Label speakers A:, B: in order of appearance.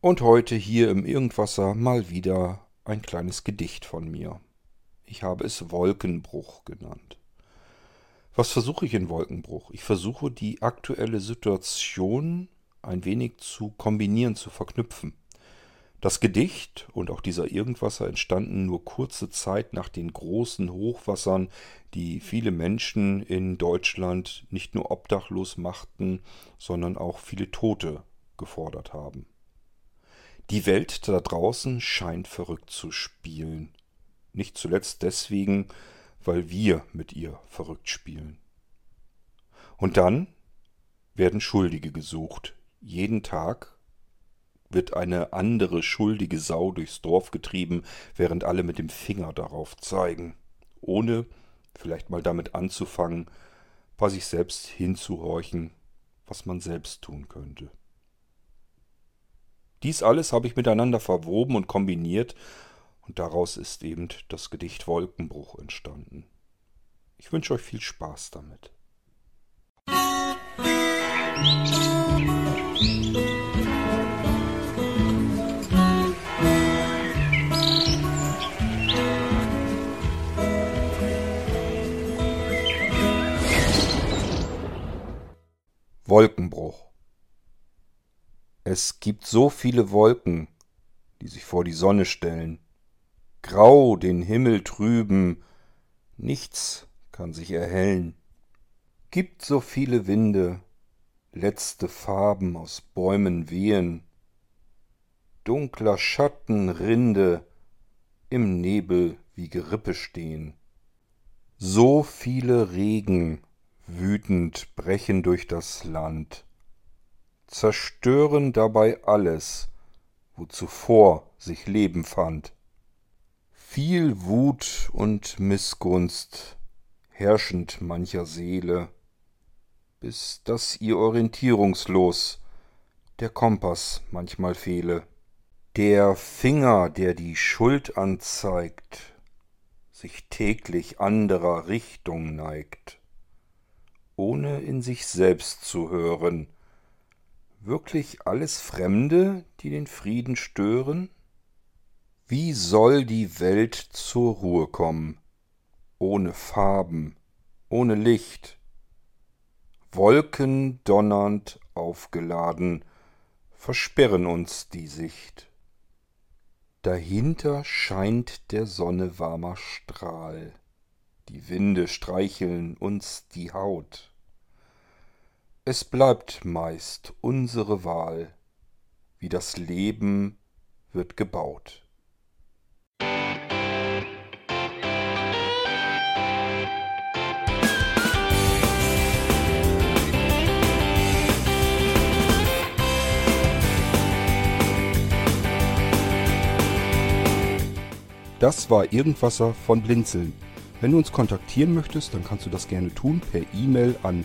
A: Und heute hier im Irgendwasser mal wieder ein kleines Gedicht von mir. Ich habe es Wolkenbruch genannt. Was versuche ich in Wolkenbruch? Ich versuche die aktuelle Situation ein wenig zu kombinieren, zu verknüpfen. Das Gedicht und auch dieser Irgendwasser entstanden nur kurze Zeit nach den großen Hochwassern, die viele Menschen in Deutschland nicht nur obdachlos machten, sondern auch viele Tote gefordert haben. Die Welt da draußen scheint verrückt zu spielen. Nicht zuletzt deswegen, weil wir mit ihr verrückt spielen. Und dann werden Schuldige gesucht. Jeden Tag wird eine andere schuldige Sau durchs Dorf getrieben, während alle mit dem Finger darauf zeigen, ohne vielleicht mal damit anzufangen, bei sich selbst hinzuhorchen, was man selbst tun könnte. Dies alles habe ich miteinander verwoben und kombiniert, und daraus ist eben das Gedicht Wolkenbruch entstanden. Ich wünsche euch viel Spaß damit. Wolkenbruch es gibt so viele Wolken, die sich vor die Sonne stellen, grau den Himmel trüben, nichts kann sich erhellen. Gibt so viele Winde, letzte Farben aus Bäumen wehen, dunkler Schatten Rinde im Nebel wie Gerippe stehen. So viele Regen wütend brechen durch das Land, zerstören dabei alles, wo zuvor sich Leben fand. Viel Wut und Missgunst herrschend mancher Seele, bis dass ihr orientierungslos der Kompass manchmal fehle. Der Finger, der die Schuld anzeigt, sich täglich anderer Richtung neigt, ohne in sich selbst zu hören, wirklich alles Fremde, die den Frieden stören? Wie soll die Welt zur Ruhe kommen, ohne Farben, ohne Licht? Wolken donnernd aufgeladen versperren uns die Sicht. Dahinter scheint der Sonne warmer Strahl, die Winde streicheln uns die Haut. Es bleibt meist unsere Wahl, wie das Leben wird gebaut. Das war Irgendwasser von Blinzeln. Wenn du uns kontaktieren möchtest, dann kannst du das gerne tun per E-Mail an